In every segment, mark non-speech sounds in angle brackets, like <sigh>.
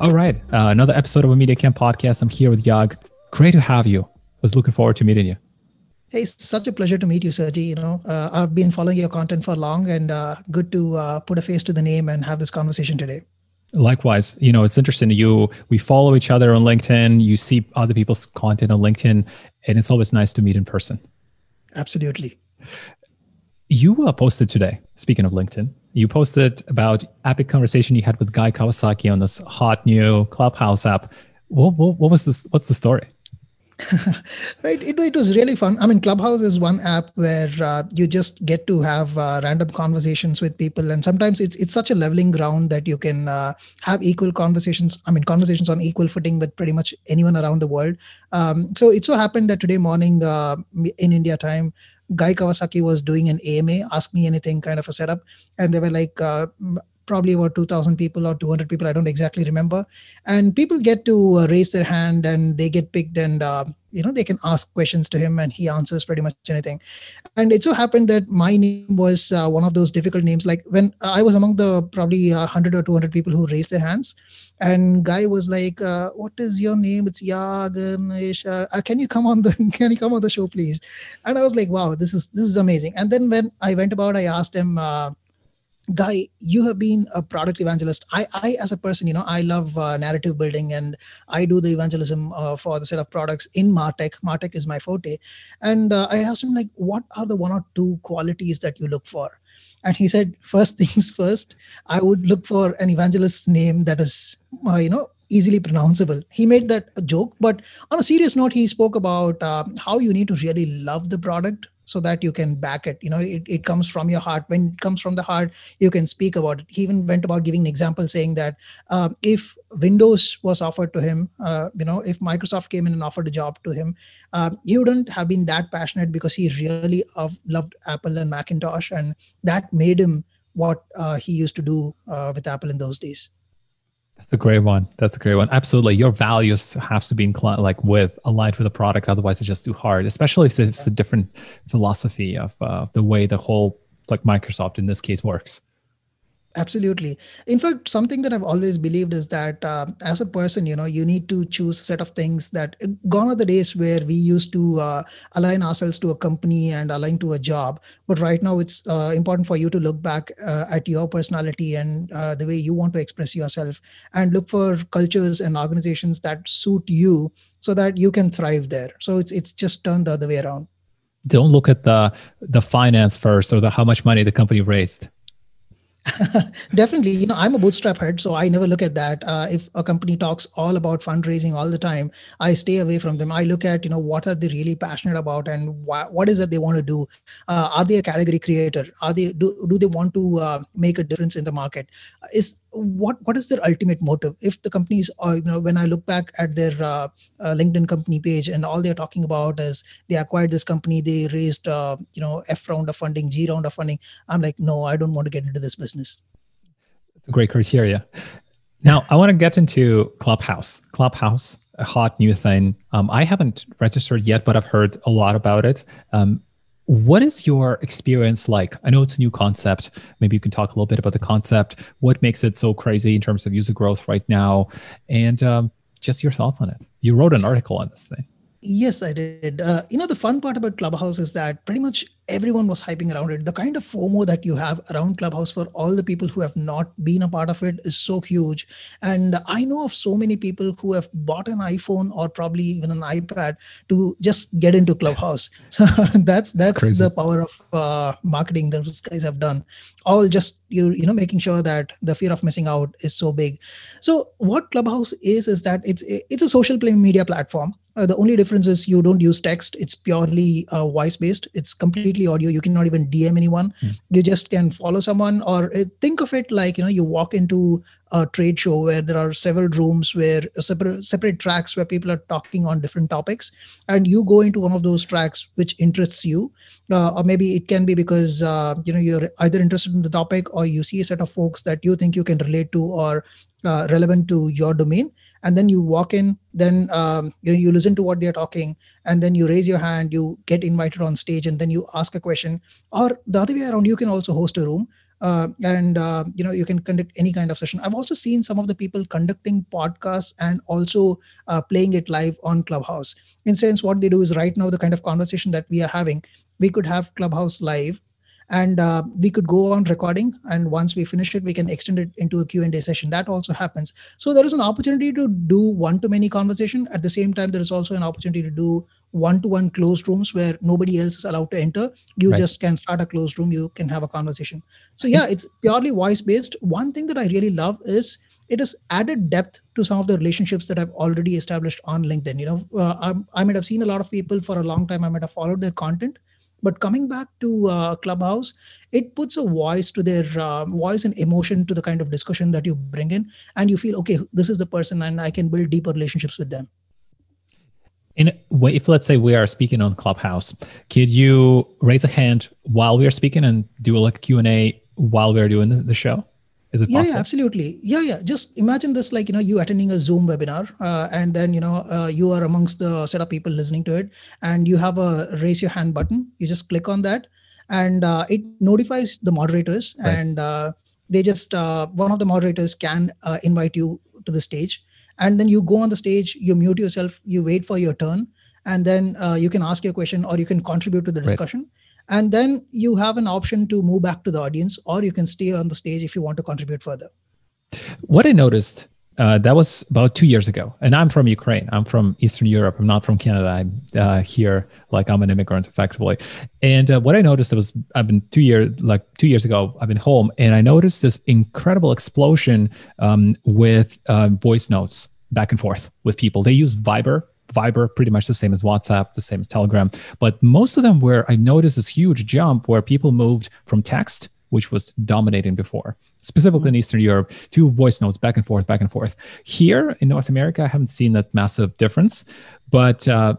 All right. Uh, another episode of a Media Camp podcast. I'm here with Yag. Great to have you. Was looking forward to meeting you. Hey, such a pleasure to meet you, Sergi. You know, uh, I've been following your content for long, and uh, good to uh, put a face to the name and have this conversation today. Likewise, you know, it's interesting. You we follow each other on LinkedIn. You see other people's content on LinkedIn, and it's always nice to meet in person. Absolutely. You uh, posted today. Speaking of LinkedIn, you posted about epic conversation you had with Guy Kawasaki on this hot new Clubhouse app. What, what, what was this? What's the story? <laughs> right it, it was really fun i mean clubhouse is one app where uh, you just get to have uh, random conversations with people and sometimes it's it's such a leveling ground that you can uh, have equal conversations i mean conversations on equal footing with pretty much anyone around the world um, so it so happened that today morning uh, in india time Guy Kawasaki was doing an AMA, ask me anything kind of a setup. And they were like, uh, probably about 2000 people or 200 people i don't exactly remember and people get to uh, raise their hand and they get picked and uh, you know they can ask questions to him and he answers pretty much anything. And it so happened that my name was uh, one of those difficult names. Like when i was among the probably 100 or 200 people who raised their hands and guy was like uh, what is your name? It's Yaganesh. Uh, can you come on the <laughs> can you come on the show please? And i was like wow this is this is amazing. And then when i went about i asked him uh, guy you have been a product evangelist. I i as a person you know i love uh, narrative building and i do the evangelism uh, for the set of products in martech. Martech is my forte. And uh, i asked him like what are the one or two qualities that you look for? And he said <laughs> first things first i would look for an evangelist's name that is uh, you know easily pronounceable. He made that a joke but on a serious note he spoke about uh, how you need to really love the product so that you can back it. You know it, it comes from your heart. When it comes from the heart you can speak about it. He even went about giving an example saying that uh, if windows was offered to him uh, you know if microsoft came in and offered a job to him uh, he wouldn't have been that passionate because he really loved apple and macintosh and that made him what uh, he used to do uh, with apple in those days that's a great one. That's a great one. Absolutely. Your values has to be inclined like with aligned with the product. Otherwise it's just too hard, especially if it's a different philosophy of uh, the way the whole like Microsoft in this case works. Absolutely. In fact, something that I've always believed is that uh, as a person, you know, you need to choose a set of things that gone are the days where we used to uh, align ourselves to a company and align to a job. But right now, it's uh, important for you to look back uh, at your personality and uh, the way you want to express yourself and look for cultures and organizations that suit you so that you can thrive there. So it's it's just turned the other way around. Don't look at the the finance first or the how much money the company raised <laughs> Definitely, you know, I'm a bootstrap head, so I never look at that. Uh, if a company talks all about fundraising all the time, I stay away from them. I look at, you know, what are they really passionate about, and wh- what is it they want to do? Uh, are they a category creator? Are they do, do they want to uh, make a difference in the market? Is what what is their ultimate motive? If the companies are you know when i look back at their uh, uh, linkedin company page and all they're talking about is they acquired this company they raised uh, you know f round of funding g round of funding. I'm like no i don't want to get into this business. It's a great criteria. Now i want to get into clubhouse. Clubhouse a hot new thing. Um, i haven't registered yet but i've heard a lot about it. Um, what is your experience like? I know it's a new concept. Maybe you can talk a little bit about the concept. What makes it so crazy in terms of user growth right now? And um, just your thoughts on it. You wrote an article on this thing. Yes, I did. Uh, you know, the fun part about Clubhouse is that pretty much everyone was hyping around it. The kind of FOMO that you have around Clubhouse for all the people who have not been a part of it is so huge. And I know of so many people who have bought an iPhone or probably even an iPad to just get into Clubhouse. <laughs> So that's that's Crazy. the power of uh, marketing that these guys have done. All just you you know making sure that the fear of missing out is so big. So what Clubhouse is is that it's it's a social media platform uh, the only difference is you don't use text. It's purely uh, voice based. It's completely audio. You cannot even DM anyone. Mm. You just can follow someone or uh, think of it like, you know, you walk into a trade show where there are several rooms where uh, separate, separate tracks where people are talking on different topics. And you go into one of those tracks which interests you. Uh, or maybe it can be because, uh, you know, you're either interested in the topic or you see a set of folks that you think you can relate to or relevant to your domain and then you walk in then um, you know you listen to what they're talking and then you raise your hand you get invited on stage and then you ask a question. Or the other way around you can also host a room uh, and uh, you know you can conduct any kind of session. I've also seen some of the people conducting podcasts and also uh, playing it live on clubhouse. In sense what they do is right now the kind of conversation that we are having we could have clubhouse live and uh, we could go on recording. And once we finish it we can extend it into a q&a session. That also happens. So there is an opportunity to do one-to-many conversation. At the same time there is also an opportunity to do one-to-one closed rooms where nobody else is allowed to enter. You right. just can start a closed room. You can have a conversation. So yeah it's purely voice based one thing that i really love is it has added depth to some of the relationships that I've already established on LinkedIn. You know, uh, I might have seen a lot of people for a long time. I might have followed their content, but coming back to uh, clubhouse it puts a voice to their uh, voice and emotion to the kind of discussion that you bring in. And you feel okay this is the person and i can build deeper relationships with them. In if let's say we are speaking on clubhouse could you raise a hand while we are speaking and do like q&a while we're doing the show is it yeah, yeah, absolutely. Yeah, yeah. Just imagine this like, you know, you attending a Zoom webinar uh, and then, you know, uh, you are amongst the set of people listening to it and you have a raise your hand button. You just click on that and uh, it notifies the moderators right. and uh, they just, uh, one of the moderators can uh, invite you to the stage. And then you go on the stage, you mute yourself, you wait for your turn, and then you can ask your question or you can contribute to the discussion. Right and then you have an option to move back to the audience or you can stay on the stage if you want to contribute further. What i noticed uh, that was about two years ago. And i'm from ukraine. I'm from eastern europe. I'm not from canada. I'm uh, here like i'm an immigrant effectively. And uh, what i noticed was i've been two years like two years ago i've been home and i noticed this incredible explosion um, with uh, voice notes back and forth with people. They use viber Viber, pretty much the same as WhatsApp, the same as Telegram. But most of them where I noticed this huge jump where people moved from text, which was dominating before, specifically in mm-hmm. Eastern Europe, to voice notes back and forth, back and forth. Here in North America, I haven't seen that massive difference, but uh,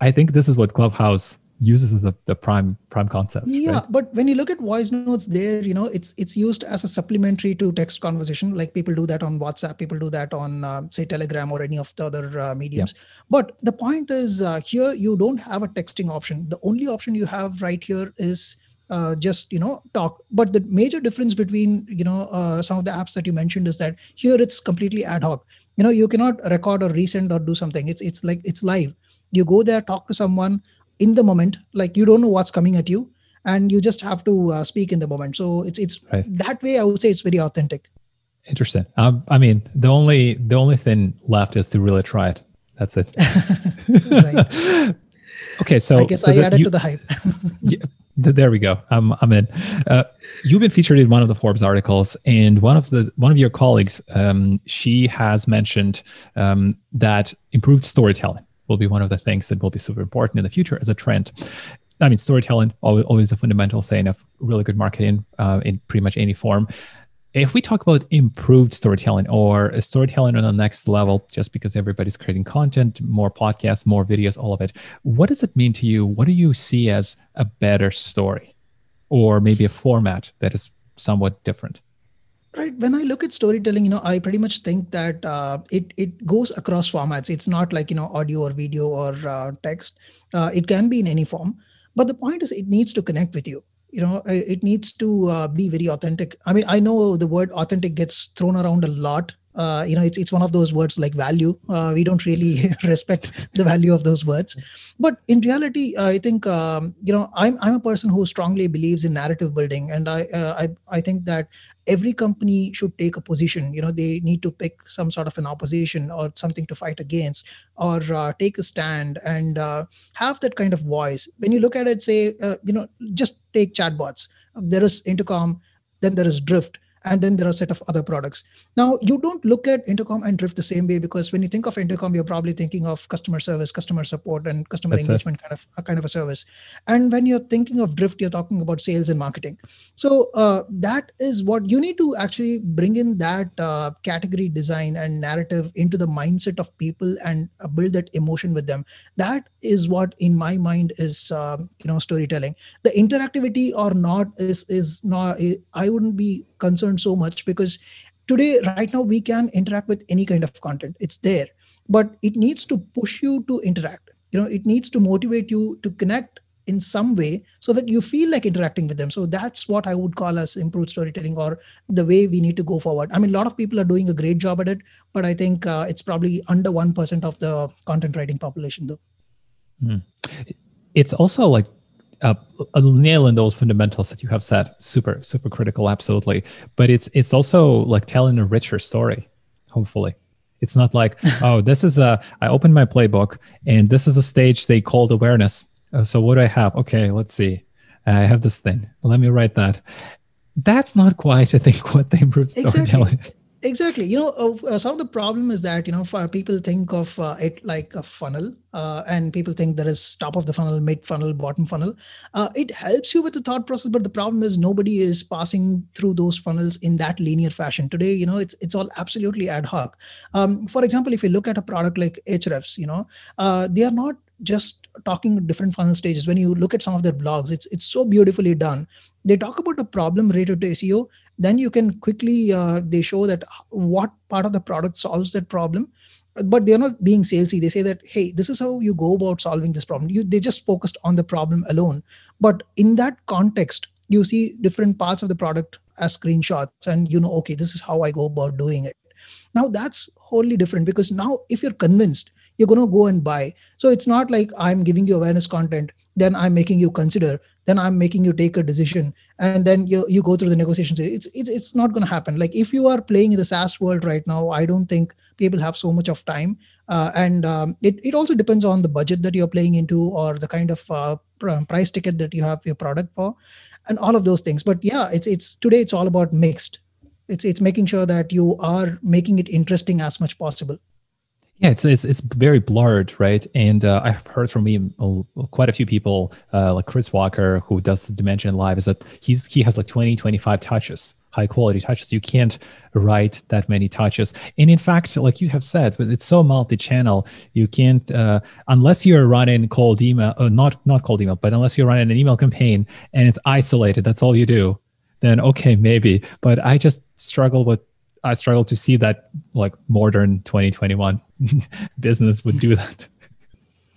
I think this is what Clubhouse uses as a, the prime prime concept yeah right? but when you look at voice notes there you know it's it's used as a supplementary to text conversation. Like people do that on whatsapp people do that on uh, say telegram or any of the other uh, mediums. Yeah. but the point is uh, here you don't have a texting option. The only option you have right here is uh, just you know talk. But the major difference between you know uh, some of the apps that you mentioned is that here it's completely ad hoc. You know you cannot record or resend or do something. It's it's like it's live. You go there talk to someone in the moment like you don't know what's coming at you and you just have to uh, speak in the moment. So it's it's right. that way i would say it's very authentic. Interesting. Um, i mean the only the only thing left is to really try it. That's it. <laughs> <laughs> Okay so i guess so i added you, to the hype. <laughs> Yeah, there we go. I'm, I'm in. Uh, you've been featured in one of the forbes articles and one of the one of your colleagues um, she has mentioned um, that improved storytelling will be one of the things that will be super important in the future as a trend. I mean, storytelling always a fundamental thing of really good marketing uh, in pretty much any form. If we talk about improved storytelling or storytelling on the next level, just because everybody's creating content, more podcasts, more videos, all of it, what does it mean to you? What do you see as a better story, or maybe a format that is somewhat different? Right. When i look at storytelling you know i pretty much think that uh, it it goes across formats. It's not like you know audio or video or uh, text. Uh, it can be in any form. But the point is it needs to connect with you. You know it needs to uh, be very authentic. I mean i know the word authentic gets thrown around a lot uh, you know it's it's one of those words like value. Uh, we don't really <laughs> respect the value of those words. But in reality i think um, you know i'm i'm a person who strongly believes in narrative building. And i uh, i i think that every company should take a position. You know they need to pick some sort of an opposition or something to fight against or uh, take a stand and uh, have that kind of voice. When you look at it say uh, you know just take chatbots. There is intercom then there is drift and then there are a set of other products. Now you don't look at intercom and drift the same way because when you think of intercom you're probably thinking of customer service customer support and customer That's engagement it. kind of a kind of a service. And when you're thinking of drift you're talking about sales and marketing. So uh, that is what you need to actually bring in that uh, category design and narrative into the mindset of people and uh, build that emotion with them. That is what in my mind is uh, you know storytelling. The interactivity or not is is not i wouldn't be concerned so much because today right now we can interact with any kind of content. It's there. But it needs to push you to interact. You know it needs to motivate you to connect in some way so that you feel like interacting with them. So that's what i would call as improved storytelling or the way we need to go forward. I mean a lot of people are doing a great job at it but i think uh, it's probably under 1% of the content writing population though. Mm. it's also like uh, a nail in those fundamentals that you have said. Super super critical absolutely. But it's it's also like telling a richer story hopefully. It's not like <laughs> oh this is a i opened my playbook and this is a stage they called awareness. Uh, so what do i have? Okay let's see. I have this thing. Let me write that. That's not quite i think <laughs> what the improved storytelling exactly. is exactly. You know uh, some of the problem is that you know people think of uh, it like a funnel uh, and people think there is top of the funnel mid funnel bottom funnel. Uh, it helps you with the thought process but the problem is nobody is passing through those funnels in that linear fashion. Today you know it's it's all absolutely ad hoc. Um, for example if you look at a product like Ahrefs you know uh, they are not just talking different funnel stages. When you look at some of their blogs it's it's so beautifully done. They talk about a problem related to seo then you can quickly uh, they show that what part of the product solves that problem. But they're not being salesy. They say that hey this is how you go about solving this problem. You they just focused on the problem alone. But in that context you see different parts of the product as screenshots and you know okay this is how i go about doing it. Now that's wholly different because now if you're convinced you're going to go and buy. So it's not like i'm giving you awareness content then i'm making you consider then i'm making you take a decision and then you you go through the negotiations. It's it's, it's not going to happen. Like if you are playing in the saas world right now i don't think people have so much of time. Uh, and um, it, it also depends on the budget that you're playing into or the kind of uh, price ticket that you have your product for and all of those things. But yeah it's it's today it's all about mixed. It's it's making sure that you are making it interesting as much possible yeah, it's it's it's very blurred, right? And uh, I've heard from me quite a few people, uh, like Chris Walker, who does the Dimension Live, is that he's he has like 20, 25 touches, high quality touches. You can't write that many touches, and in fact, like you have said, it's so multi-channel. You can't uh, unless you're running cold email, uh, not not cold email, but unless you're running an email campaign and it's isolated, that's all you do. Then okay, maybe. But I just struggle with I struggle to see that like modern 2021 <laughs> business would do that.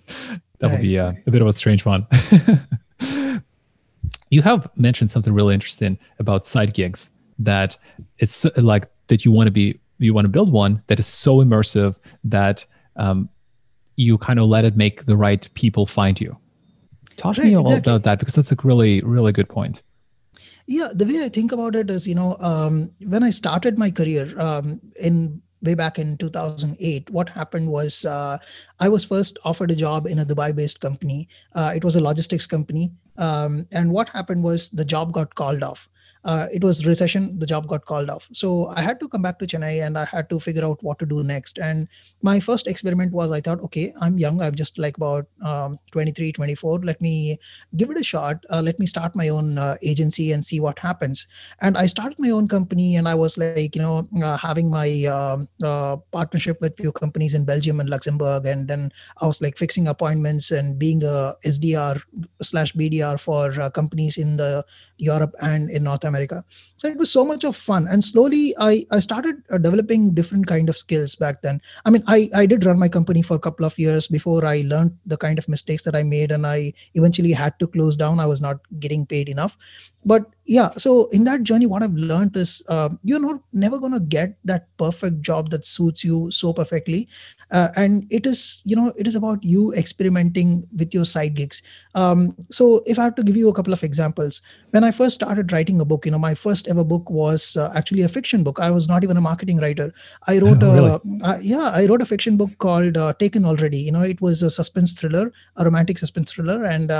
that right. would be a, a bit of a strange one. <laughs> you have mentioned something really interesting about side gigs that it's like that you want to be you want to build one that is so immersive that um, you kind of let it make the right people find you. Talk right, to me a little exactly. about that because that's a really really good point yeah the way i think about it is you know um, when i started my career um, in way back in 2008 what happened was uh, i was first offered a job in a dubai based company. Uh, it was a logistics company. Um, and what happened was the job got called off uh, it was recession the job got called off. So i had to come back to chennai and i had to figure out what to do next. And my first experiment was i thought okay i'm young. I'm just like about um, 23 24 let me give it a shot. Uh, let me start my own uh, agency and see what happens. And i started my own company and i was like you know uh, having my um, uh, partnership with few companies in belgium and luxembourg. And then i was like fixing appointments and being a sdr slash bdr for uh, companies in the europe and in north america. So it was so much of fun. And slowly i i started uh, developing different kind of skills back then. I mean i i did run my company for a couple of years before i learned the kind of mistakes that i made and i eventually had to close down. I was not getting paid enough. But yeah so in that journey what i've learned is uh, you're not never going to get that perfect job that suits you so perfectly. Uh, and it is you know it is about you experimenting with your side gigs. Um, so if i have to give you a couple of examples when i first started writing a book you know my first ever book was uh, actually a fiction book. I was not even a marketing writer. I wrote oh, really? a uh, yeah i wrote a fiction book called uh, taken already. You know it was a suspense thriller a romantic suspense thriller. And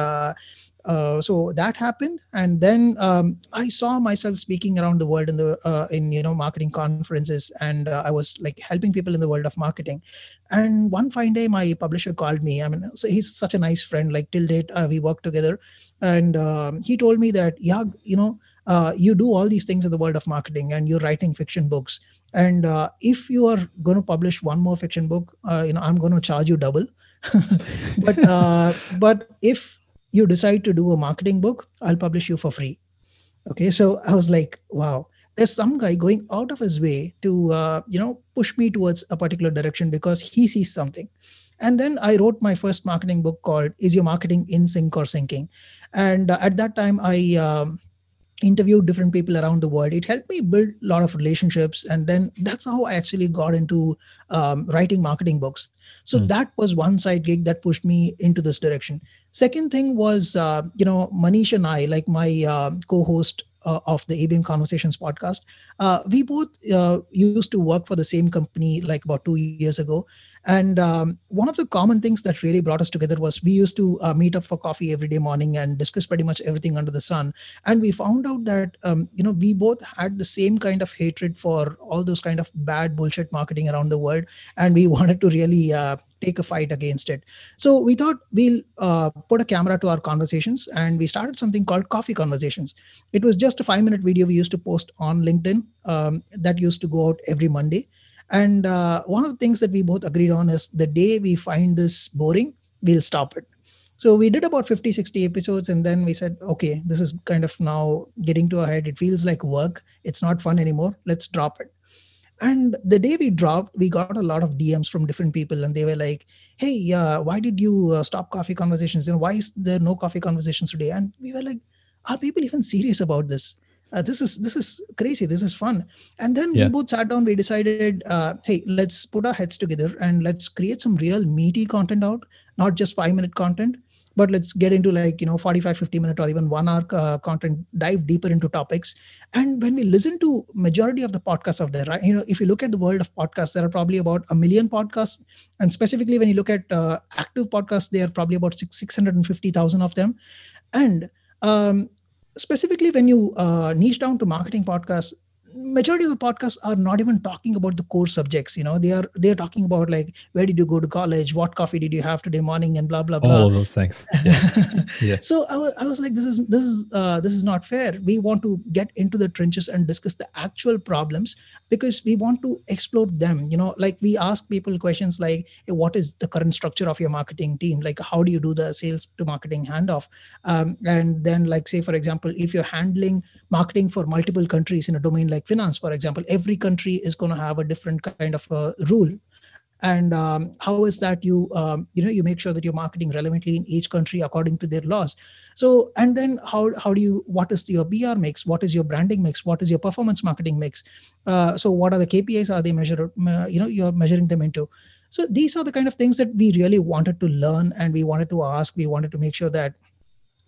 uh, so that happened. And then um, i saw myself speaking around the world in the uh, in you know marketing conferences. And uh, i was like helping people in the world of marketing. And one fine day my publisher called me. I mean so he's such a nice friend. Like till date uh, we work together. And um, he told me that yeah you know uh, you do all these things in the world of marketing and you're writing fiction books. And if you are going to publish one more fiction book you know i'm going to charge you double. <laughs> But but if you decide to do a marketing book, I'll publish you for free. Okay, so I was like, wow, there's some guy going out of his way to uh, you know push me towards a particular direction because he sees something. And then i wrote my first marketing book called is your marketing in sync or sinking and uh, at that time i um, interviewed different people around the world. It helped me build a lot of relationships and then that's how i actually got into um, writing marketing books. So mm. that was one side gig that pushed me into this direction. Second thing was uh, you know manish and i like my uh, co-host uh, of the ABM Conversations podcast. Uh, we both uh, used to work for the same company like about two years ago. And um, one of the common things that really brought us together was we used to uh, meet up for coffee every day morning and discuss pretty much everything under the sun. And we found out that, um, you know, we both had the same kind of hatred for all those kind of bad bullshit marketing around the world. And we <laughs> wanted to really uh, take a fight against it. So we thought we'll uh, put a camera to our conversations and we started something called Coffee Conversations. It was just a five minute video we used to post on LinkedIn um, that used to go out every Monday. And uh, one of the things that we both agreed on is the day we find this boring, we'll stop it. So we did about 50, 60 episodes, and then we said, okay, this is kind of now getting to a head. It feels like work. It's not fun anymore. Let's drop it. And the day we dropped, we got a lot of DMs from different people, and they were like, "Hey, uh, why did you uh, stop coffee conversations? And why is there no coffee conversations today?" And we were like, "Are people even serious about this? Uh, this is this is crazy. This is fun." And then yeah. we both sat down. We decided, uh, "Hey, let's put our heads together and let's create some real meaty content out, not just five minute content." But let's get into like you know 45 50 minute or even one hour uh, content dive deeper into topics. And when we listen to majority of the podcasts out there right you know if you look at the world of podcasts there are probably about a million podcasts. And specifically when you look at uh, active podcasts there are probably about 6, 650000 of them. And um, specifically when you uh, niche down to marketing podcasts majority of the podcasts are not even talking about the core subjects you know. They are they're talking about like where did you go to college? What coffee did you have today morning? And blah blah blah. All those things. <laughs> Yeah. yeah. so I was, I was like this is this is uh, this is not fair. We want to get into the trenches and discuss the actual problems because we want to explore them you know. Like we ask people questions like hey, what is the current structure of your marketing team? Like how do you do the sales to marketing handoff? Um, and then like say for example if you're handling marketing for multiple countries in a domain like finance for example every country is going to have a different kind of a rule. And um, how is that you um, you know you make sure that you're marketing relevantly in each country according to their laws. So and then how how do you what is your br mix? What is your branding mix? What is your performance marketing mix? Uh, so what are the kpis are they measured uh, you know you're measuring them into? So these are the kind of things that we really wanted to learn and we wanted to ask. We wanted to make sure that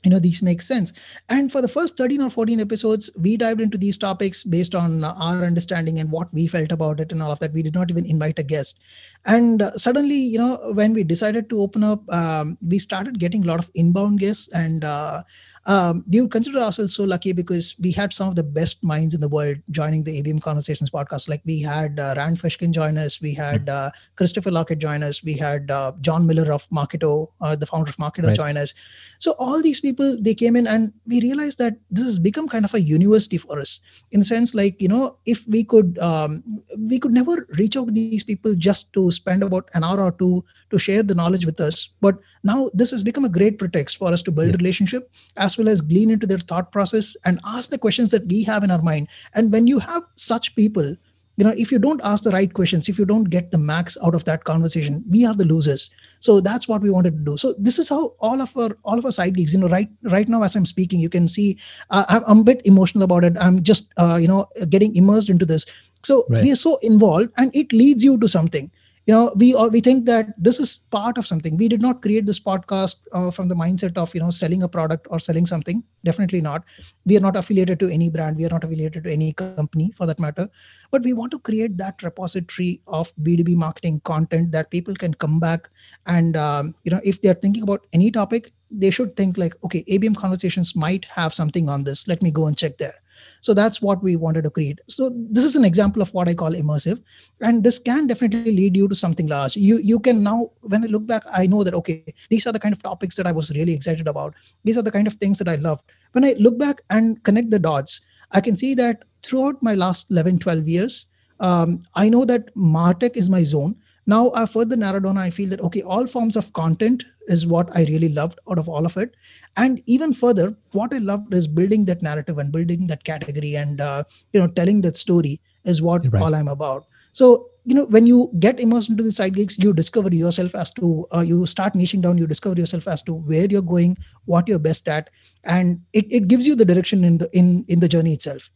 you know these make sense and for the first 13 or 14 episodes we dived into these topics based on our understanding and what we felt about it and all of that we did not even invite a guest and uh, suddenly you know when we decided to open up um, we started getting a lot of inbound guests and uh, um, we would consider ourselves so lucky because we had some of the best minds in the world joining the ABM Conversations podcast. Like we had uh, Rand Fishkin join us, we had hmm. uh, Christopher Lochhead join us, we had uh, Jon Miller of Marketo, uh, the founder of Marketo, right. join us. So all these people they came in, and we realized that this has become kind of a university for us. In the sense, like you know, if we could, um, we could never reach out to these people just to spend about an hour or two to share the knowledge with us, but now this has become a great pretext for us to build yeah. relationship as well as glean into their thought process and ask the questions that we have in our mind. And when you have such people you know if you don't ask the right questions if you don't get the max out of that conversation we are the losers. So that's what we wanted to do. So this is how all of our all of our side gigs you know right right now as i'm speaking you can see uh, I'm, a bit emotional about it. I'm just uh, you know getting immersed into this. So right. we are so involved and it leads you to something you know we we think that this is part of something. We did not create this podcast uh, from the mindset of you know selling a product or selling something. Definitely not. We are not affiliated to any brand. We are not affiliated to any company for that matter. But we want to create that repository of b2b marketing content that people can come back and um, you know if they're thinking about any topic they should think like okay abm conversations might have something on this. Let me go and check there so that's what we wanted to create. So this is an example of what I call immersive, and this can definitely lead you to something large. You you can now, when I look back, I know that okay, these are the kind of topics that I was really excited about. These are the kind of things that I loved. When I look back and connect the dots, I can see that throughout my last 11, 12 years, um, I know that Martech is my zone now i further narrowed down and i feel that okay all forms of content is what i really loved out of all of it. And even further what i loved is building that narrative and building that category and uh, you know telling that story is what right. all i'm about. So you know when you get immersed into the side gigs you discover yourself as to uh, you start niching down you discover yourself as to where you're going what you're best at and it, it gives you the direction in the in in the journey itself.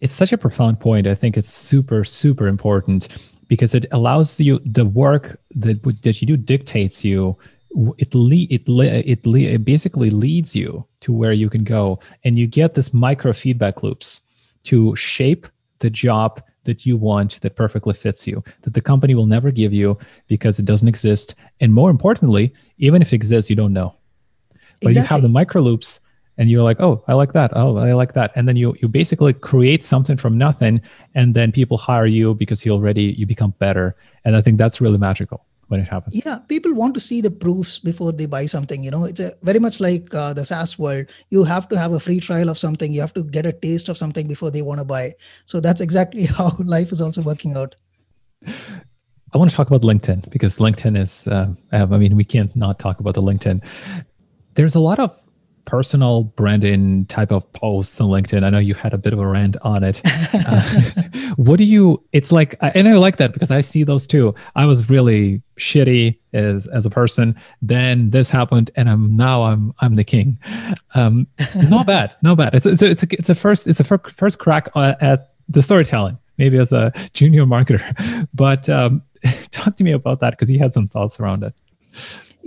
It's such a profound point. I think it's super super important because it allows you the work that that you do dictates you it le- it le- it, le- it basically leads you to where you can go. And you get this micro feedback loops to shape the job that you want that perfectly fits you that the company will never give you because it doesn't exist. And more importantly even if it exists you don't know. But exactly. you have the micro loops and you're like oh i like that. Oh i like that. And then you you basically create something from nothing and then people hire you because you already you become better. And i think that's really magical when it happens. Yeah people want to see the proofs before they buy something you know? It's a, very much like uh, the saas world. You have to have a free trial of something. You have to get a taste of something before they want to buy. So that's exactly <laughs> how life is also working out. I want to talk about LinkedIn because LinkedIn is, uh, I mean, we can't not talk about the LinkedIn. There's a lot of personal branding type of posts on LinkedIn. I know you had a bit of a rant on it. <laughs> uh, <laughs> what do you? It's like, and I like that because I see those too. I was really shitty as as a person. Then this happened, and I'm now I'm I'm the king. Um, <laughs> not bad, not bad. It's it's a, it's a, it's a first it's a first crack at the storytelling. Maybe as a junior marketer, but um, talk to me about that because you had some thoughts around it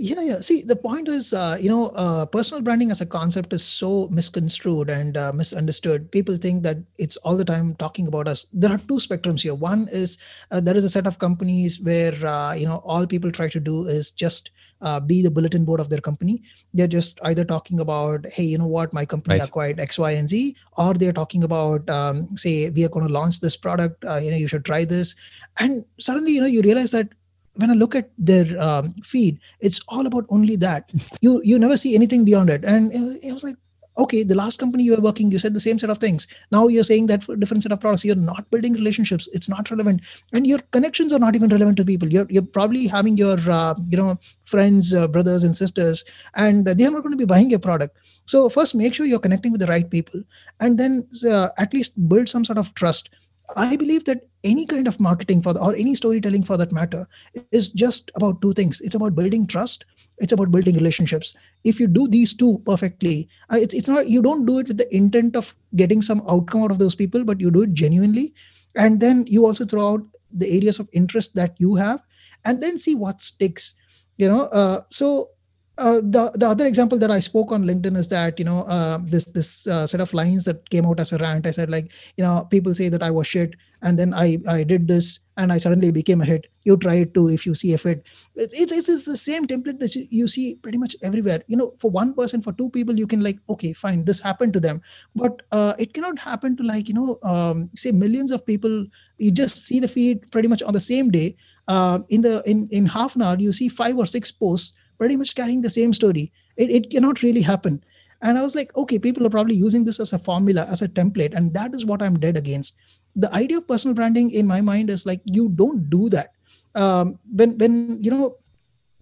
yeah yeah. See the point is uh, you know uh, personal branding as a concept is so misconstrued and uh, misunderstood. People think that it's all the time talking about us. There are two spectrums here. One is uh, there is a set of companies where uh, you know all people try to do is just uh, be the bulletin board of their company. They're just either talking about hey you know what? My company right. acquired x y and z or they're talking about um, say we are going to launch this product you know you should try this. And suddenly you know you realize that when I look at their um, feed, it's all about only that. You you never see anything beyond it. And it was like, okay, the last company you were working, you said the same set of things. Now you're saying that for different set of products. You're not building relationships. It's not relevant, and your connections are not even relevant to people. You're you're probably having your uh, you know friends, uh, brothers and sisters, and they are not going to be buying your product. So first, make sure you're connecting with the right people, and then uh, at least build some sort of trust I believe that any kind of marketing for the, or any storytelling for that matter is just about two things. It's about building trust. It's about building relationships. If you do these two perfectly, it's, it's not you don't do it with the intent of getting some outcome out of those people, but you do it genuinely, and then you also throw out the areas of interest that you have, and then see what sticks. You know, uh, so uh, the the other example that I spoke on LinkedIn is that you know uh, this this uh, set of lines that came out as a rant. I said like you know people say that I was shit, and then I I did this and I suddenly became a hit. You try it too if you see a fit. It's it's, the same template that you see pretty much everywhere. You know, for one person, for two people, you can like okay, fine, this happened to them, but uh, it cannot happen to like you know um, say millions of people. You just see the feed pretty much on the same day. Uh, in the in in half an hour, you see five or six posts pretty much carrying the same story. It, it cannot really happen. And I was like, okay, people are probably using this as a formula, as a template. And that is what I'm dead against. The idea of personal branding in my mind is like, you don't do that. Um, when, when, you know,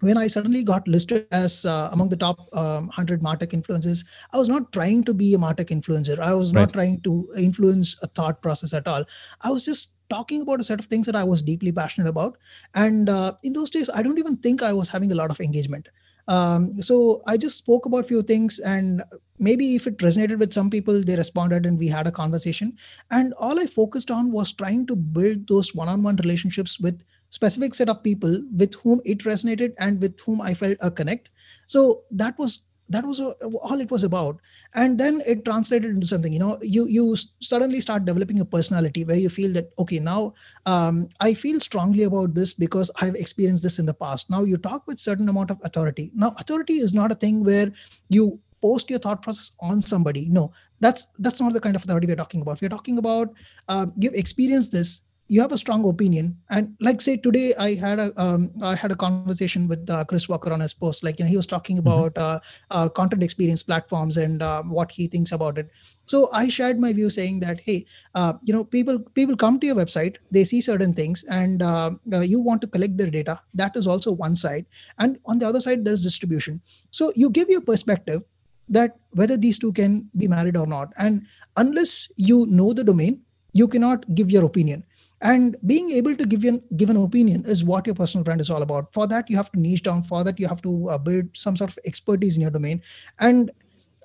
when I suddenly got listed as uh, among the top um, 100 Martech influencers, I was not trying to be a Martech influencer. I was right. not trying to influence a thought process at all. I was just talking about a set of things that I was deeply passionate about. And uh, in those days, I don't even think I was having a lot of engagement. Um, so I just spoke about a few things, and maybe if it resonated with some people, they responded and we had a conversation. And all I focused on was trying to build those one on one relationships with specific set of people with whom it resonated and with whom I felt a connect. So that was that was all it was about. And then it translated into something you know you you suddenly start developing a personality where you feel that okay now um, i feel strongly about this because i've experienced this in the past. Now you talk with certain amount of authority. Now authority is not a thing where you post your thought process on somebody. No that's that's not the kind of authority we're talking about. We're talking about uh, you've experienced this you have a strong opinion. And like say today i had a um, i had a conversation with uh, chris walker on his post. Like you know he was talking mm-hmm. about mm-hmm. uh, uh, content experience platforms and uh, what he thinks about it. So i shared my view saying that hey uh, you know people people come to your website they see certain things and uh, you want to collect their data. That is also one side. And on the other side there's distribution. So you give your perspective that whether these two can be married or not. And unless you know the domain you cannot give your opinion and being able to give an give an opinion is what your personal brand is all about for that you have to niche down for that you have to uh, build some sort of expertise in your domain and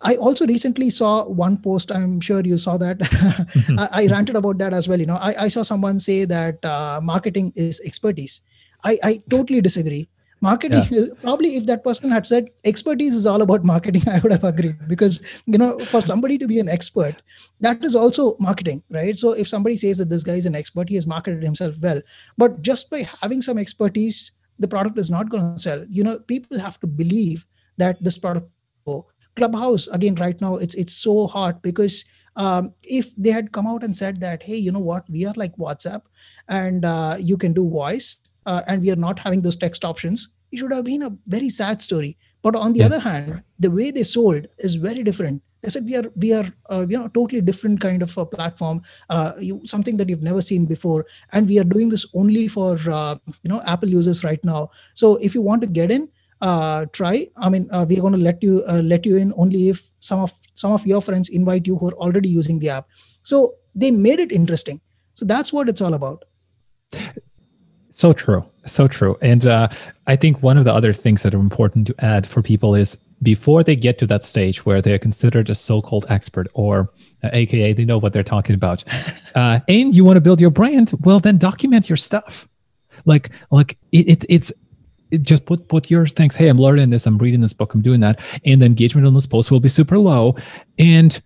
I also recently saw one post. I'm sure you saw that. Mm-hmm. <laughs> I, I, ranted about that as well. You know, I, I saw someone say that uh, marketing is expertise. I, I totally disagree. Marketing yeah. probably if that person had said expertise is all about marketing, <laughs> I would have agreed because you know for somebody to be an expert, that is also marketing, right? So if somebody says that this guy is an expert, he has marketed himself well. But just by having some expertise, the product is not going to sell. You know, people have to believe that this product clubhouse again right now it's it's so hard because um, if they had come out and said that hey you know what we are like whatsapp and uh, you can do voice uh, and we are not having those text options it should have been a very sad story. But on the yeah. other hand the way they sold is very different. They said we are we are uh, you know totally different kind of a platform uh, you, something that you've never seen before and we are doing this only for uh, you know apple users right now. So if you want to get in uh, try. I mean uh, we're going to let you uh, let you in only if some of some of your friends invite you who are already using the app. So they made it interesting. So that's what it's all about so true. So true. And uh, i think one of the other things that are important to add for people is before they get to that stage where they're considered a so-called expert or uh, aka they know what they're talking about <laughs> uh, and you want to build your brand well then document your stuff. Like like it, it, it's just put put your things hey i'm learning this i'm reading this book i'm doing that and the engagement on those posts will be super low. And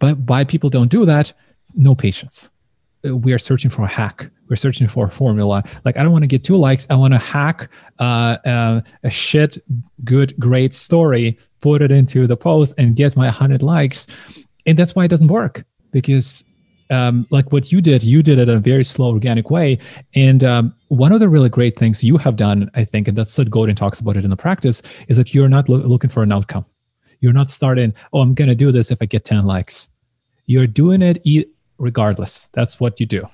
but why people don't do that no patience we are searching for a hack we're searching for a formula like i don't want to get two likes i want to hack uh, uh, a shit good great story put it into the post and get my 100 likes and that's why it doesn't work because um, like what you did, you did it in a very slow, organic way. And um, one of the really great things you have done, I think, and that's Seth Godin talks about it in the practice, is that you're not lo- looking for an outcome. You're not starting, oh, I'm going to do this if I get 10 likes. You're doing it e- regardless. That's what you do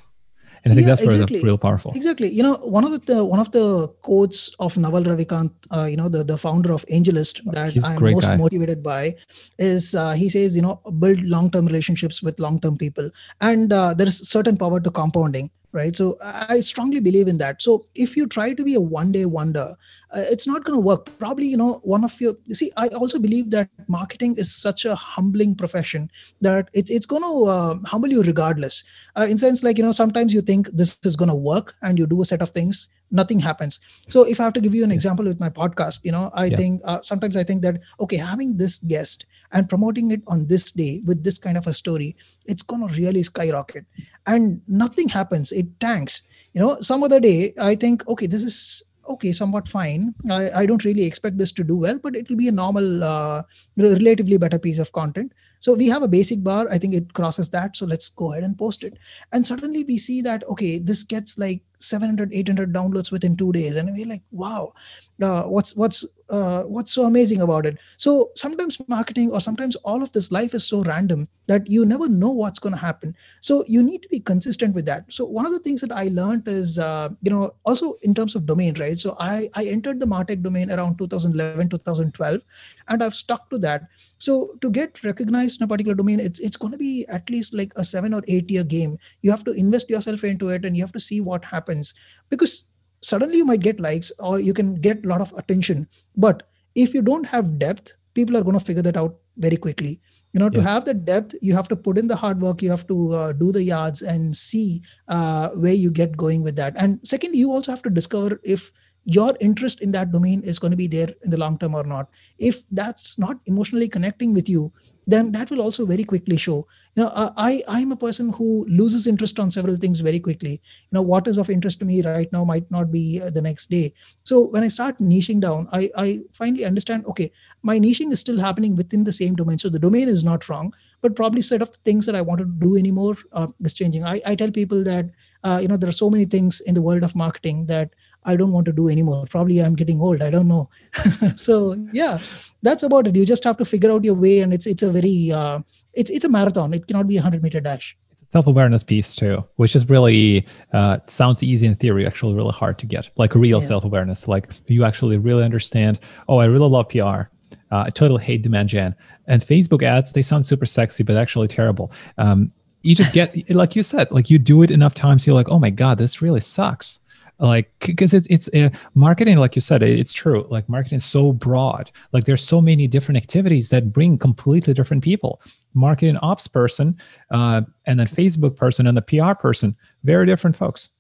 and I think yeah, that's exactly. real powerful. Exactly. You know, one of the one of the quotes of Naval Ravikant, uh, you know, the, the founder of AngelList that He's I'm most guy. motivated by is uh, he says, you know, build long-term relationships with long-term people. And uh, there is certain power to compounding right? So i strongly believe in that. So if you try to be a one day wonder uh, it's not going to work. Probably you know one of your you see i also believe that marketing is such a humbling profession that it's, it's going to uh, humble you regardless. Uh, in sense like you know sometimes you think this is going to work and you do a set of things nothing happens. So if i have to give you an example with my podcast you know i yeah. think uh, sometimes i think that okay having this guest and promoting it on this day with this kind of a story it's going to really skyrocket. And nothing happens. It tanks. You know some other day i think okay this is okay somewhat fine. I, I don't really expect this to do well but it will be a normal uh, relatively better piece of content so we have a basic bar. I think it crosses that. So let's go ahead and post it. And suddenly we see that okay this gets like 700 800 downloads within two days. And we're like wow. Uh, what's what's uh, what's so amazing about it? So sometimes marketing or sometimes all of this life is so random that you never know what's going to happen. So you need to be consistent with that. So one of the things that i learned is uh, you know also in terms of domain right? So i i entered the martech domain around 2011 2012 and i've stuck to that. So to get recognized in a particular domain it's it's going to be at least like a 7 or 8 year game. You have to invest yourself into it and you have to see what happens. Because suddenly you might get likes or you can get a lot of attention. But if you don't have depth people are going to figure that out very quickly. You know to have the depth you have to put in the hard work you have to uh, do the yards and see uh, where you get going with that. And second you also have to discover if your interest in that domain is going to be there in the long term or not. If that's not emotionally connecting with you then that will also very quickly show. You know uh, i i'm a person who loses interest on several things very quickly. You know what is of interest to me right now might not be uh, the next day. So when i start niching down i i finally understand okay my niching is still happening within the same domain. So the domain is not wrong but probably set of things that i want to do anymore uh, is changing. I i tell people that uh, you know there are so many things in the world of marketing that I don't want to do anymore. Probably I'm getting old. I don't know. <laughs> so yeah, that's about it. You just have to figure out your way, and it's it's a very uh, it's it's a marathon. It cannot be a hundred meter dash. It's a self awareness piece too, which is really uh, sounds easy in theory, actually really hard to get. Like real yeah. self awareness. Like you actually really understand. Oh, I really love PR. Uh, I totally hate demand gen and Facebook ads. They sound super sexy, but actually terrible. Um, you just get <laughs> like you said like you do it enough times you're like oh my god this really sucks like because it, it's uh, marketing like you said it's true. Like marketing is so broad. Like there's so many different activities that bring completely different people. Marketing ops person uh, and then facebook person and the pr person very different folks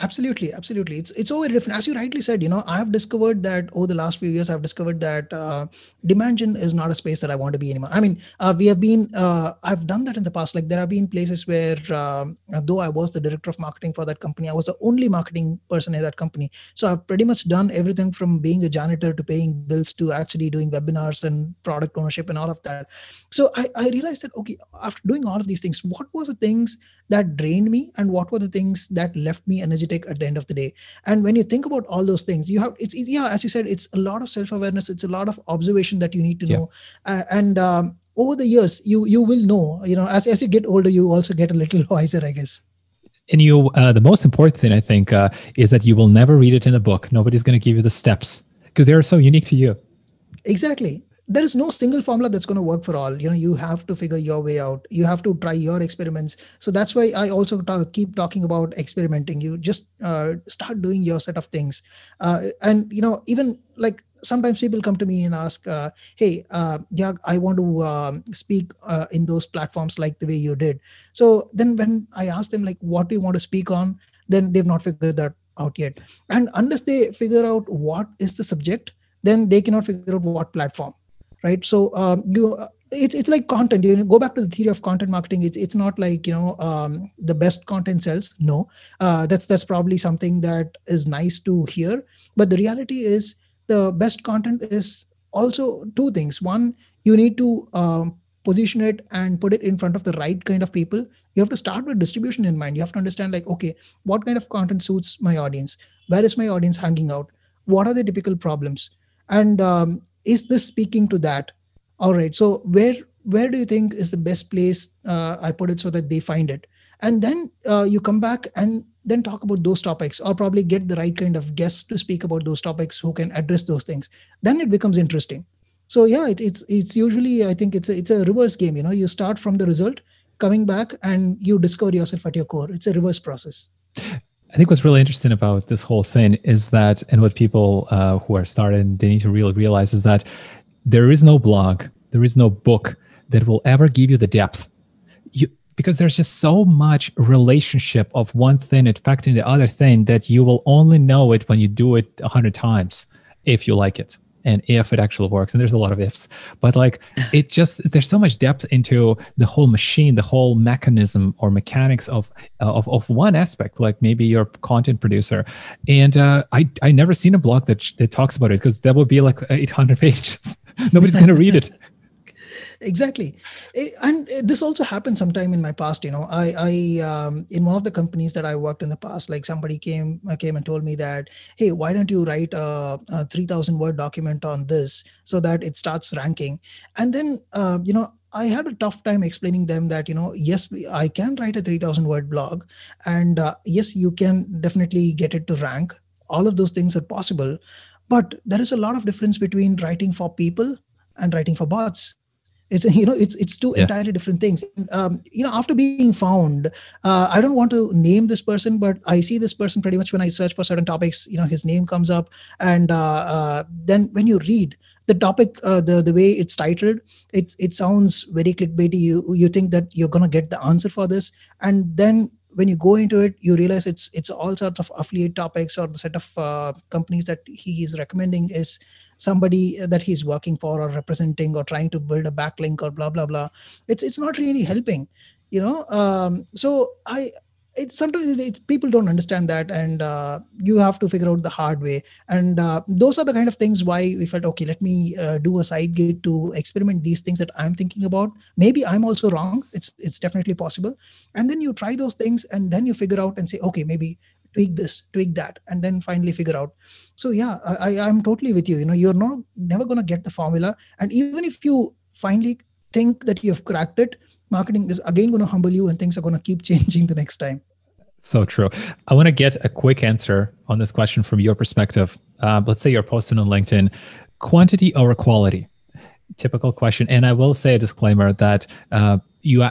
absolutely absolutely. It's it's over different. As you rightly said you know i have discovered that over the last few years i've discovered that uh, gen is not a space that i want to be anymore. I mean uh, we have been uh, i've done that in the past. Like there have been places where um, though i was the director of marketing for that company i was the only marketing person in that company. So i've pretty much done everything from being a janitor to paying bills to actually doing webinars and product ownership and all of that. So i, I realized that okay after doing all of these things what was the things that drained me and what were the things that left me energetic at the end of the day. And when you think about all those things you have it's yeah as you said it's a lot of self-awareness it's a lot of observation that you need to yeah. know. Uh, and um, over the years you you will know you know as, as you get older you also get a little <laughs> wiser i guess. And you uh, the most important thing i think uh, is that you will never read it in a book. Nobody's going to give you the steps because they're so unique to you. Exactly there is no single formula that's going to work for all. You know you have to figure your way out. You have to try your experiments. So that's why i also keep talking about experimenting. You just uh, start doing your set of things. Uh, and you know even like sometimes people come to me and ask uh, hey uh, yeah i want to um, speak uh, in those platforms like the way you did. So then when i ask them like what do you want to speak on? Then they've not figured that out yet. And unless they figure out what is the subject then they cannot figure out what platform right? So um, you it's it's like content. You go back to the theory of content marketing. It's it's not like you know um, the best content sells. No. Uh, that's that's probably something that is nice to hear. But the reality is the best content is also two things. One you need to um, position it and put it in front of the right kind of people. You have to start with distribution in mind. You have to understand like okay what kind of content suits my audience? Where is my audience hanging out? What are the typical problems? And um, is this speaking to that? All right. So where where do you think is the best place uh, i put it so that they find it? And then uh, you come back and then talk about those topics or probably get the right kind of guests to speak about those topics who can address those things. Then it becomes interesting. So yeah it, it's it's usually i think it's a, it's a reverse game you know you start from the result coming back and you discover yourself at your core. It's a reverse process I think what's really interesting about this whole thing is that, and what people uh, who are starting, they need to really realize is that there is no blog, there is no book that will ever give you the depth. You, because there's just so much relationship of one thing affecting the other thing that you will only know it when you do it a hundred times if you like it and if it actually works and there's a lot of ifs but like <laughs> it just there's so much depth into the whole machine the whole mechanism or mechanics of uh, of, of one aspect like maybe you're content producer. And uh, i i never seen a blog that that talks about it because that would be like 800 pages. <laughs> Nobody's going to read it <laughs> exactly. Eh, and eh, this also happened sometime in my past you know. I i um, in one of the companies that i worked in the past like somebody came uh, came and told me that hey why don't you write a, a 3000 word document on this so that it starts ranking? And then uh, you know I had a tough time explaining them that you know yes I can write a 3000 word blog and uh, yes you can definitely get it to rank. All of those things are possible but there is a lot of difference between writing for people and writing for bots it's you know it's it's two yeah. entirely different things. Um, you know after being found uh, i don't want to name this person but i see this person pretty much when i search for certain topics you know his name comes up. And uh, uh, then when you read the topic uh, the the way it's titled it it sounds very clickbaity. You you think that you're going to get the answer for this. And then when you go into it you realize it's it's all sorts of affiliate topics or the set of uh, companies that he is recommending is somebody that he's working for or representing or trying to build a backlink or blah blah blah. It's it's not really helping you know? Um, so i it's sometimes it's, people don't understand that and uh, you have to figure out the hard way. And uh, those are the kind of things why we felt okay let me uh, do a side gig to experiment these things that i'm thinking about. Maybe i'm also wrong. It's it's definitely possible. And then you try those things and then you figure out and say okay maybe tweak this tweak that and then finally figure out. So yeah i i'm totally with you. You know you're not never going to get the formula. And even if you finally think that you've cracked it marketing is again going to humble you and things are going to keep <laughs> changing the next time. So true. I want to get a quick answer on this question from your perspective. Uh, let's say you're posting on linkedin quantity over quality? Typical question. And i will say a disclaimer that uh, you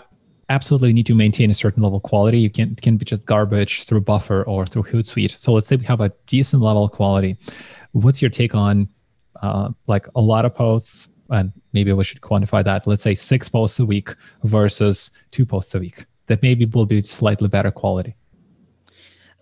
absolutely need to maintain a certain level of quality. You can can be just garbage through Buffer or through Hootsuite. So let's say we have a decent level of quality. What's your take on uh, like a lot of posts? And maybe we should quantify that. Let's say six posts a week versus two posts a week. That maybe will be slightly better quality.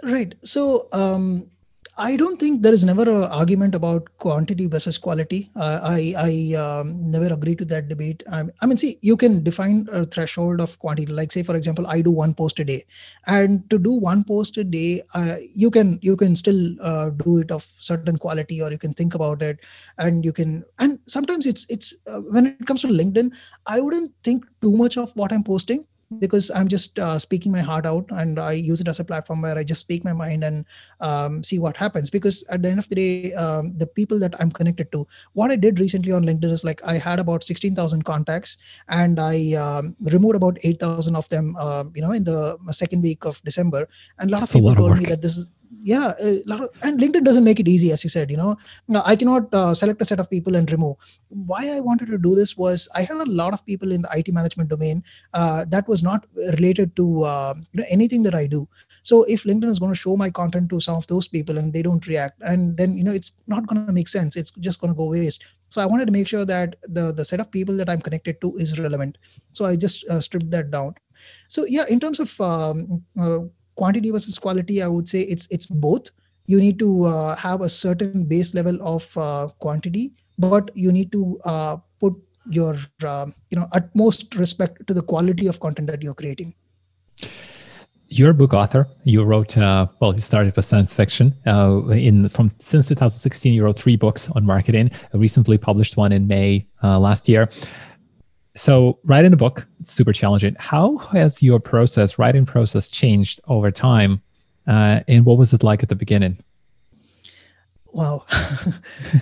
Right. So um, I don't think there is never an argument about quantity versus quality. Uh, I I um, never agree to that debate. I, I mean, see, you can define a threshold of quantity. Like, say, for example, I do one post a day, and to do one post a day, uh, you can you can still uh, do it of certain quality, or you can think about it, and you can. And sometimes it's it's uh, when it comes to LinkedIn, I wouldn't think too much of what I'm posting because I'm just uh, speaking my heart out and I use it as a platform where I just speak my mind and um, see what happens. Because at the end of the day, um, the people that I'm connected to, what I did recently on LinkedIn is like I had about 16,000 contacts and I um, removed about 8,000 of them, uh, you know, in the second week of December. And a lot That's of people told me that this is yeah of, and linkedin doesn't make it easy as you said you know. I cannot uh, select a set of people and remove. Why i wanted to do this was i had a lot of people in the it management domain uh, that was not related to uh, you know, anything that i do. So if linkedin is going to show my content to some of those people and they don't react and then you know it's not going to make sense. It's just going to go waste. So i wanted to make sure that the the set of people that i'm connected to is relevant. So i just uh, stripped that down. So yeah in terms of um, uh, quantity versus quality i would say it's it's both you need to uh, have a certain base level of uh, quantity but you need to uh, put your uh, you know utmost respect to the quality of content that you're creating you're a book author. You wrote, uh, well, you started with science fiction. Uh, in from since 2016, you wrote three books on marketing. A recently published one in May last year so writing a book. It's super challenging. How has your process writing process changed over time? Uh, and what was it like at the beginning? Wow. <laughs>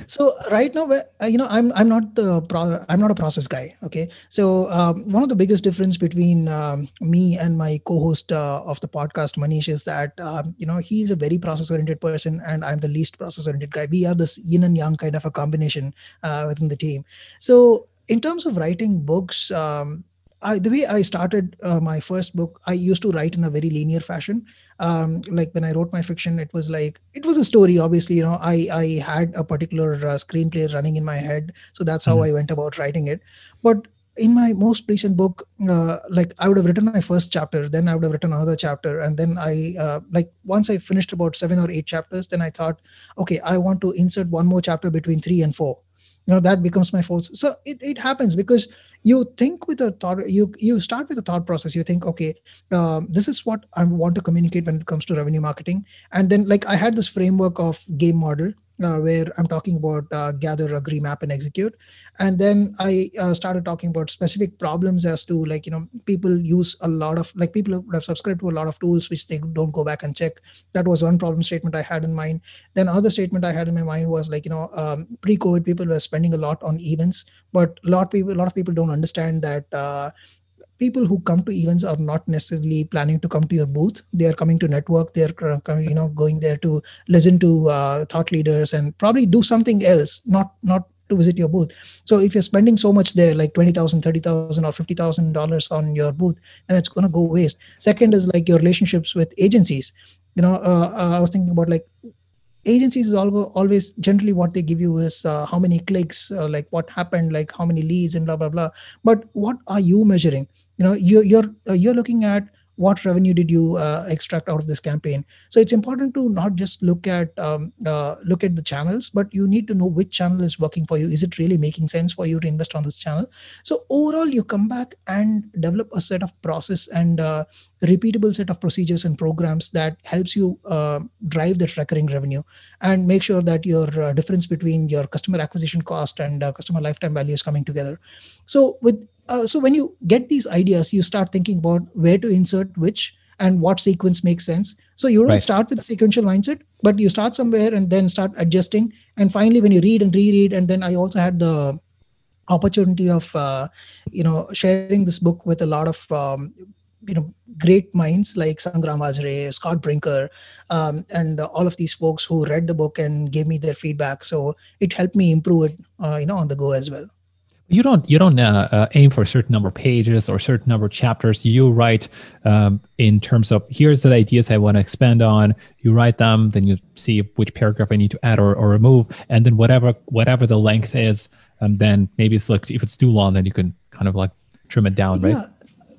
So right now uh, you know i'm i'm not the pro- i'm not a process guy okay? So um, one of the biggest difference between um, me and my co-host uh, of the podcast manish is that um, you know he's a very process oriented person and i'm the least process oriented guy. We are this yin and yang kind of a combination uh, within the team. So in terms of writing books, um, I, the way I started uh, my first book, I used to write in a very linear fashion. Um, like when I wrote my fiction, it was like it was a story. Obviously, you know, I I had a particular uh, screenplay running in my head, so that's how mm-hmm. I went about writing it. But in my most recent book, uh, like I would have written my first chapter, then I would have written another chapter, and then I uh, like once I finished about seven or eight chapters, then I thought, okay, I want to insert one more chapter between three and four you know that becomes my force. So it, it happens because you think with a thought you you start with a thought process. You think okay um, this is what i want to communicate when it comes to revenue marketing. And then like i had this framework of game model uh, where I'm talking about uh, gather, agree, map, and execute. And then I uh, started talking about specific problems as to like, you know, people use a lot of, like people would have subscribed to a lot of tools which they don't go back and check. That was one problem statement I had in mind. Then another statement I had in my mind was like, you know, um, pre-COVID people were spending a lot on events, but a lot of people, a lot of people don't understand that uh, people who come to events are not necessarily planning to come to your booth. They are coming to network. They're coming, you know going there to listen to uh, thought leaders and probably do something else not not to visit your booth. So if you're spending so much there like 20000 30000 or 50000 dollars on your booth then it's going to go waste. Second is like your relationships with agencies. You know uh, uh, i was thinking about like agencies is always generally what they give you is uh, how many clicks uh, like what happened like how many leads and blah blah blah. But what are you measuring? You know you, you're uh, you're looking at what revenue did you uh, extract out of this campaign? So it's important to not just look at um, uh, look at the channels but you need to know which channel is working for you. Is it really making sense for you to invest on this channel? So overall you come back and develop a set of process and uh, repeatable set of procedures and programs that helps you uh, drive that recurring revenue and make sure that your uh, difference between your customer acquisition cost and uh, customer lifetime value is coming together. So with uh, so when you get these ideas you start thinking about where to insert which and what sequence makes sense so you don't right. start with a sequential mindset but you start somewhere and then start adjusting and finally when you read and reread and then i also had the opportunity of uh, you know sharing this book with a lot of um, you know great minds like Sangram Vajre, Scott Brinker, um, and uh, all of these folks who read the book and gave me their feedback. So it helped me improve it, uh, you know, on the go as well you don't you don't uh, uh, aim for a certain number of pages or certain number of chapters. You write um, in terms of here's the ideas i want to expand on. You write them then you see which paragraph i need to add or, or remove. And then whatever whatever the length is um, then maybe it's like if it's too long then you can kind of like trim it down right? Yeah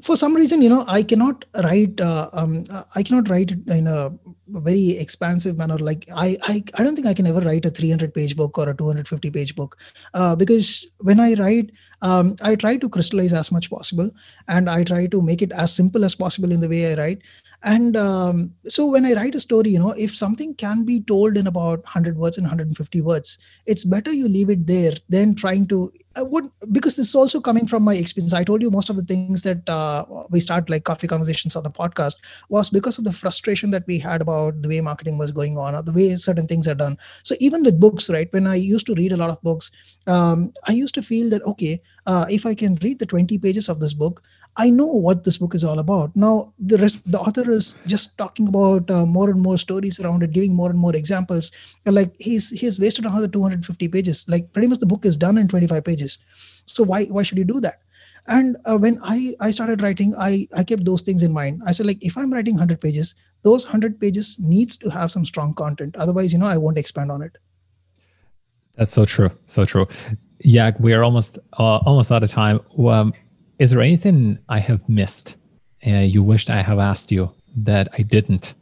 for some reason you know i cannot write uh, um, i cannot write it in a very expansive manner. Like I, I i don't think i can ever write a 300 page book or a 250 page book. Uh, because when i write um, i try to crystallize as much possible and i try to make it as simple as possible in the way i write and um, so when i write a story you know if something can be told in about 100 words and 150 words it's better you leave it there than trying to uh, what because this is also coming from my experience. I told you most of the things that uh, we start like coffee conversations on the podcast was because of the frustration that we had about the way marketing was going on or the way certain things are done. So even with books right when i used to read a lot of books um, i used to feel that okay uh, if i can read the 20 pages of this book I know what this book is all about. Now, the rest, the author is just talking about uh, more and more stories around it, giving more and more examples. And like he's he's wasted another 250 pages. Like pretty much the book is done in 25 pages. So why why should you do that? And uh, when I I started writing, I I kept those things in mind. I said like if I'm writing 100 pages, those 100 pages needs to have some strong content. Otherwise, you know, I won't expand on it. That's so true. So true. Yeah, we are almost uh, almost out of time. Um, is there anything I have missed uh, you wished I have asked you that I didn't?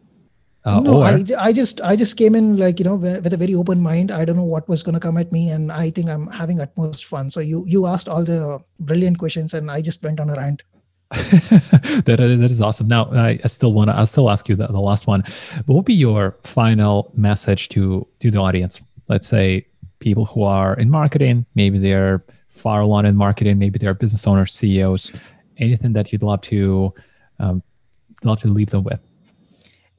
Uh, no, or, I, I just I just came in like you know with a very open mind. I don't know what was going to come at me, and I think I'm having utmost fun. So you you asked all the brilliant questions, and I just went on a rant. <laughs> that, that is awesome. Now I, I still want to I'll still ask you the, the last one. What would be your final message to to the audience? Let's say people who are in marketing, maybe they're far along in marketing, maybe they're business owners, CEOs, anything that you'd love to um, love to leave them with?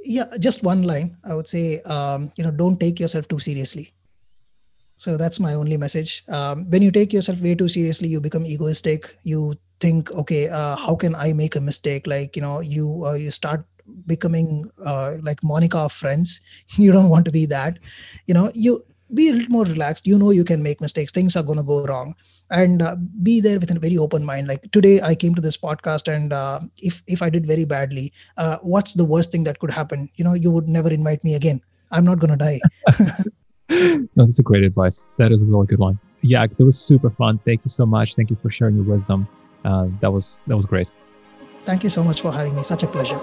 Yeah, just one line. I would say, um, you know, don't take yourself too seriously. So that's my only message. Um, when you take yourself way too seriously, you become egoistic. You think, okay, uh, how can I make a mistake? Like, you know, you uh, you start becoming uh, like Monica of Friends. <laughs> You don't want to be that. You know, you be a little more relaxed. You know, you can make mistakes. Things are going to go wrong. And uh, be there with a very open mind. Like today i came to this podcast and uh, if if i did very badly uh, what's the worst thing that could happen? You know you would never invite me again. I'm not going to die <laughs> that's a great advice. That is a really good one. Yeah that was super fun. Thank you so much. Thank you for sharing your wisdom. Uh, that was that was great. Thank you so much for having me. Such a pleasure